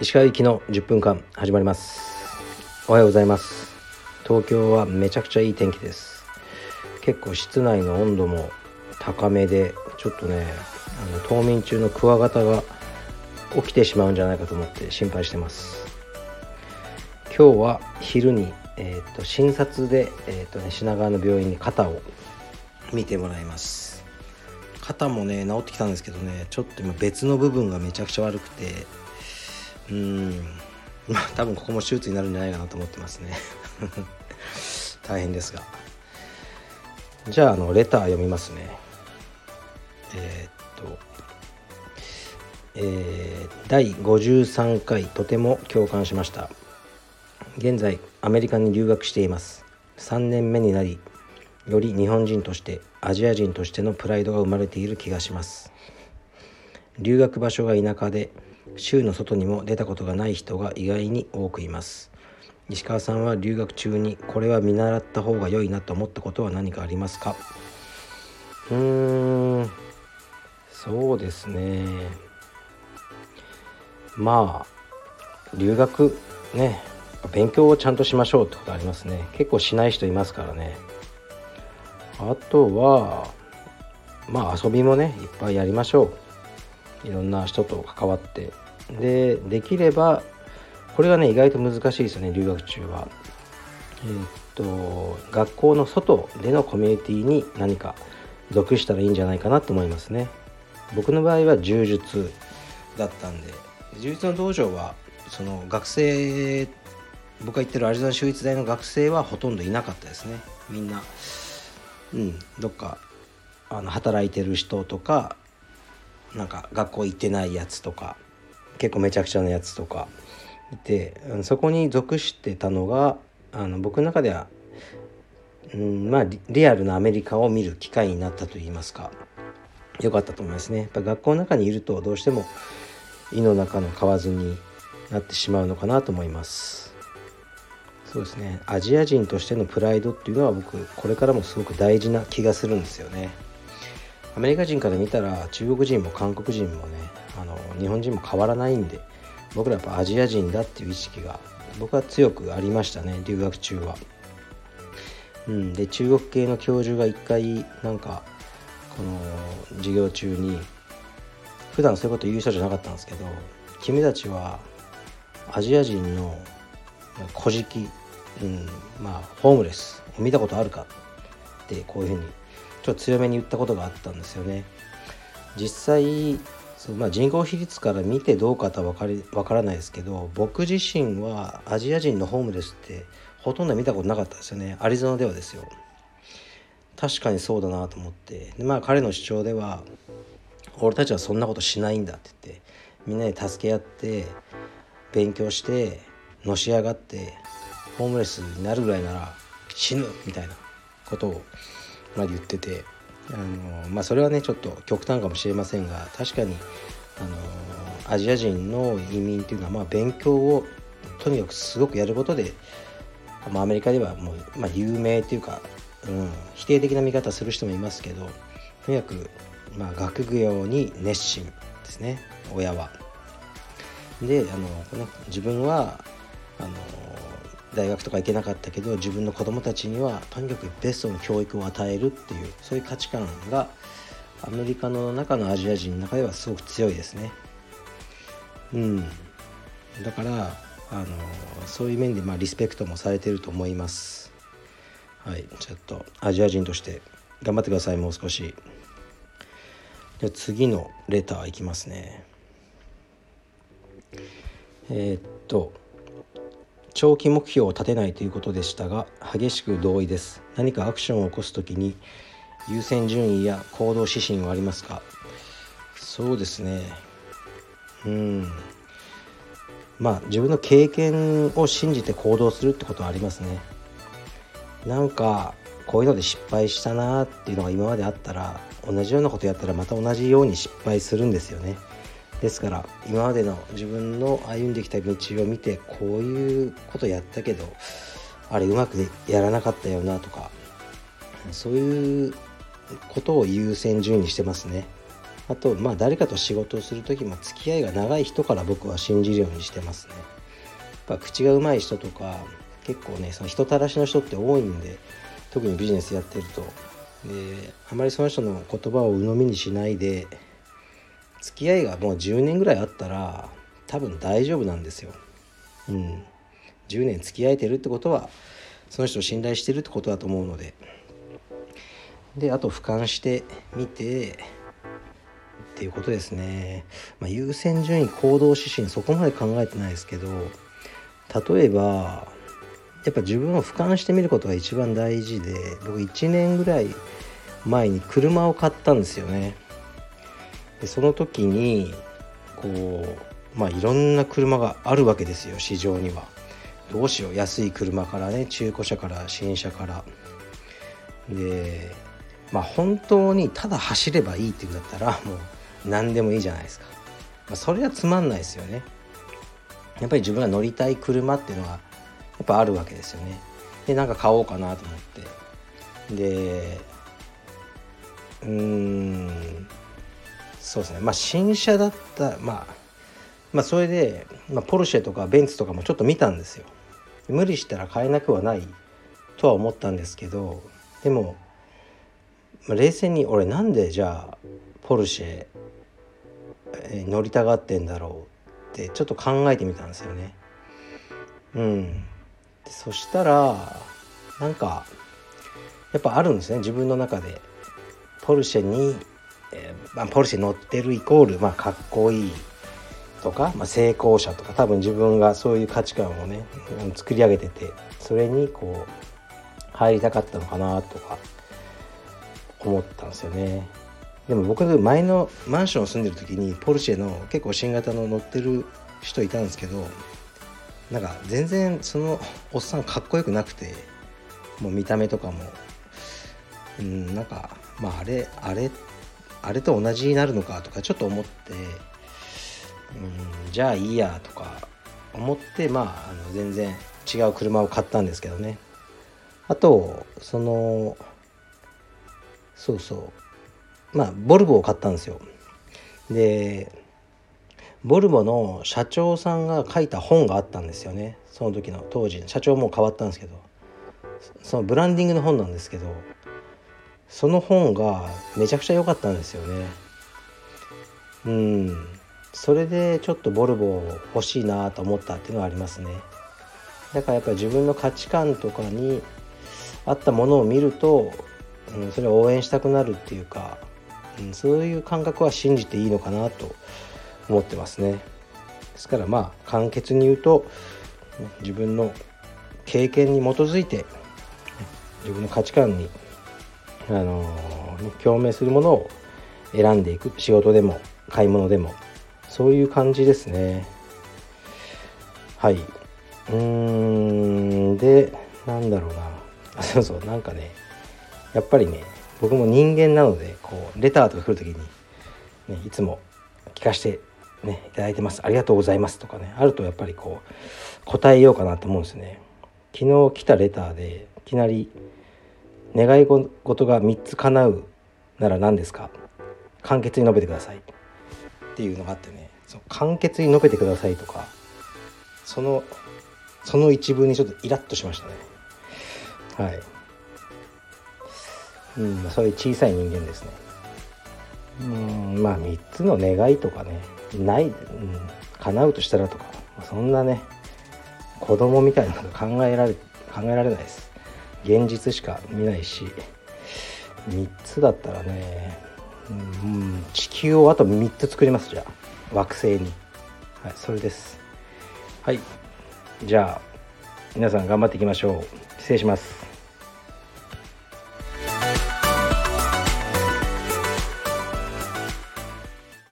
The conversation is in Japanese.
石川行きの10分間始まります。おはようございます。東京はめちゃくちゃいい天気です。結構室内の温度も高めでちょっとねあの冬眠中のクワガタが起きてしまうんじゃないかと思って心配してます。今日は昼に、えーと、診察で、えーとね、品川の病院に肩を見てもらいます。肩もね治ってきたんですけどねちょっと今別の部分がめちゃくちゃ悪くてうーんまあ多分ここも手術になるんじゃないかなと思ってますね。大変ですが。じゃああのレター読みますね。えー、っとえー、第53回とても共感しました。現在アメリカに留学しています。3年目になりより日本人としてアジア人としてのプライドが生まれている気がします。留学場所が田舎で州の外にも出たことがない人が意外に多くいます。石川さんは留学中にこれは見習った方が良いなと思ったことは何かありますか？うーん。そうですね。まあ留学ね勉強をちゃんとしましょうってことありますね。結構しない人いますからね。あとはまあ遊びもねいっぱいやりましょう。いろんな人と関わって。でできればこれがね意外と難しいですよね留学中は。えー、っと学校の外でのコミュニティに何か属したらいいんじゃないかなと思いますね。僕の場合は柔術だったんで。充実の道場はその学生僕が行ってるアリゾナ州立大の学生はほとんどいなかったですね。みんなうんどっかあの働いてる人とかなんか学校行ってないやつとか結構めちゃくちゃなやつとかいてそこに属してたのがあの僕の中では、うん、まあリアルなアメリカを見る機会になったといいますか良かったと思いますね。やっぱ学校の中にいるとどうしても胃の中の蛙になってしまうのかなと思いますそうですねアジア人としてのプライドっていうのは僕これからもすごく大事な気がするんですよねアメリカ人から見たら中国人も韓国人もねあの日本人も変わらないんで僕らやっぱアジア人だっていう意識が僕は強くありましたね留学中は。うん、で中国系の教授が一回なんかこの授業中に普段そういうこと言う人じゃなかったんですけど君たちはアジア人の古事記、うん、まあホームレス見たことあるか？ってこういうふうにちょっと強めに言ったことがあったんですよね。実際そう、まあ、人口比率から見てどうかとは分かり分からないですけど僕自身はアジア人のホームレスってほとんど見たことなかったですよねアリゾナではですよ。確かにそうだなと思ってまあ彼の主張では俺たちはそんなことしないんだって言ってみんなで助け合って勉強してのし上がってホームレスになるぐらいなら死ぬみたいなことをまで言っててあのまあそれはねちょっと極端かもしれませんが確かにあのアジア人の移民っていうのはまあ勉強をとにかくすごくやることで、まあ、アメリカではもう、まあ、有名っていうか、うん、否定的な見方する人もいますけどとにかくまあ、学業に熱心ですね親は。であの、ね、自分はあの大学とか行けなかったけど自分の子供たちにはとにかくベストの教育を与えるっていうそういう価値観がアメリカの中のアジア人の中ではすごく強いですね。うん、だからあのそういう面でまあリスペクトもされてると思います。はい、ちょっとアジア人として頑張ってくださいもう少し。じゃ次のレターいきますねえー、っと長期目標を立てないということでしたが激しく同意です。何かアクションを起こすときに優先順位や行動指針はありますか？そうですね。うん。まあ自分の経験を信じて行動するってことはありますね。なんかこういうので失敗したなっていうのが今まであったら同じようなことやったらまた同じように失敗するんですよね。ですから今までの自分の歩んできた道を見てこういうことやったけどあれうまくやらなかったよなとかそういうことを優先順位にしてますね。あとまあ誰かと仕事をする時も付き合いが長い人から僕は信じるようにしてますね。やっぱ口が上手い人とか結構ねその人たらしの人って多いんで特にビジネスやってると。であまりその人の言葉を鵜呑みにしないで付き合いがもう10年ぐらいあったら多分大丈夫なんですよ。うん、10年付き合えてるってことはその人を信頼してるってことだと思うので。であと俯瞰してみてっていうことですね、まあ、優先順位行動指針そこまで考えてないですけど例えばやっぱ自分を俯瞰してみることが一番大事で僕1年ぐらい前に車を買ったんですよね。でその時にこうまあいろんな車があるわけですよ市場には。どうしよう安い車からね中古車から新車から。でまあ本当にただ走ればいいっていうんだったらもう何でもいいじゃないですか、まあ、それはつまんないですよね。やっぱり自分が乗りたい車っていうのはやっぱあるわけですよね。でなんか買おうかなと思って。でうーんそうですね。まあ新車だったまあまあそれで、まあ、ポルシェとかベンツとかもちょっと見たんですよ。無理したら買えなくはないとは思ったんですけどでも、まあ、冷静に俺なんでじゃあポルシェ、え乗りたがってんだろうってちょっと考えてみたんですよね。うん。そしたらなんかやっぱあるんですね。自分の中で。ポルシェにまあ、ポルシェ乗ってるイコール、まあ、かっこいいとか、まあ、成功者とか多分自分がそういう価値観をね作り上げててそれにこう入りたかったのかなとか思ったんですよね。でも僕前のマンションを住んでる時にポルシェの結構新型の乗ってる人いたんですけどなんか全然そのおっさんかっこよくなくてもう見た目とかもうんなんかまああれあれあれと同じになるのかとかちょっと思ってうんじゃあいいやとか思ってまああの全然違う車を買ったんですけどね。あとそのそうそう。まあボルボを買ったんですよ。でボルボの社長さんが書いた本があったんですよね。その時の当時社長も変わったんですけど。そのブランディングの本なんですけど。その本がめちゃくちゃ良かったんですよね。うん。それでちょっとボルボ欲しいなと思ったっていうのはありますね。だからやっぱり自分の価値観とかに合ったものを見ると、うん、それを応援したくなるっていうか、うん、そういう感覚は信じていいのかなと思ってますね。ですからまあ簡潔に言うと自分の経験に基づいて自分の価値観にあの共鳴するものを選んでいく仕事でも買い物でもそういう感じですね。はい。うーんでなんだろうな。そうそうなんかねやっぱりね僕も人間なのでこうレターとか来る時に、ね、いつも聞かしてねいただいてます。ありがとうございます。とかねあるとやっぱりこう答えようかなと思うんですね。昨日来たレターでいきなり願い事が3つ叶うなら何ですか？簡潔に述べてください。っていうのがあってね。その簡潔に述べてくださいとかそのその一文にちょっとイラッとしましたね。はい。うんそういう小さい人間ですね。うんまあ3つの願いとかねない、うん、叶うとしたらとかそんなね子供みたいなの考えられ考えられないです。現実しか見ないし3つだったらね、うん、地球をあと3つ作りますじゃあ。惑星に。はいそれです。はいじゃあ皆さん頑張っていきましょう。失礼します。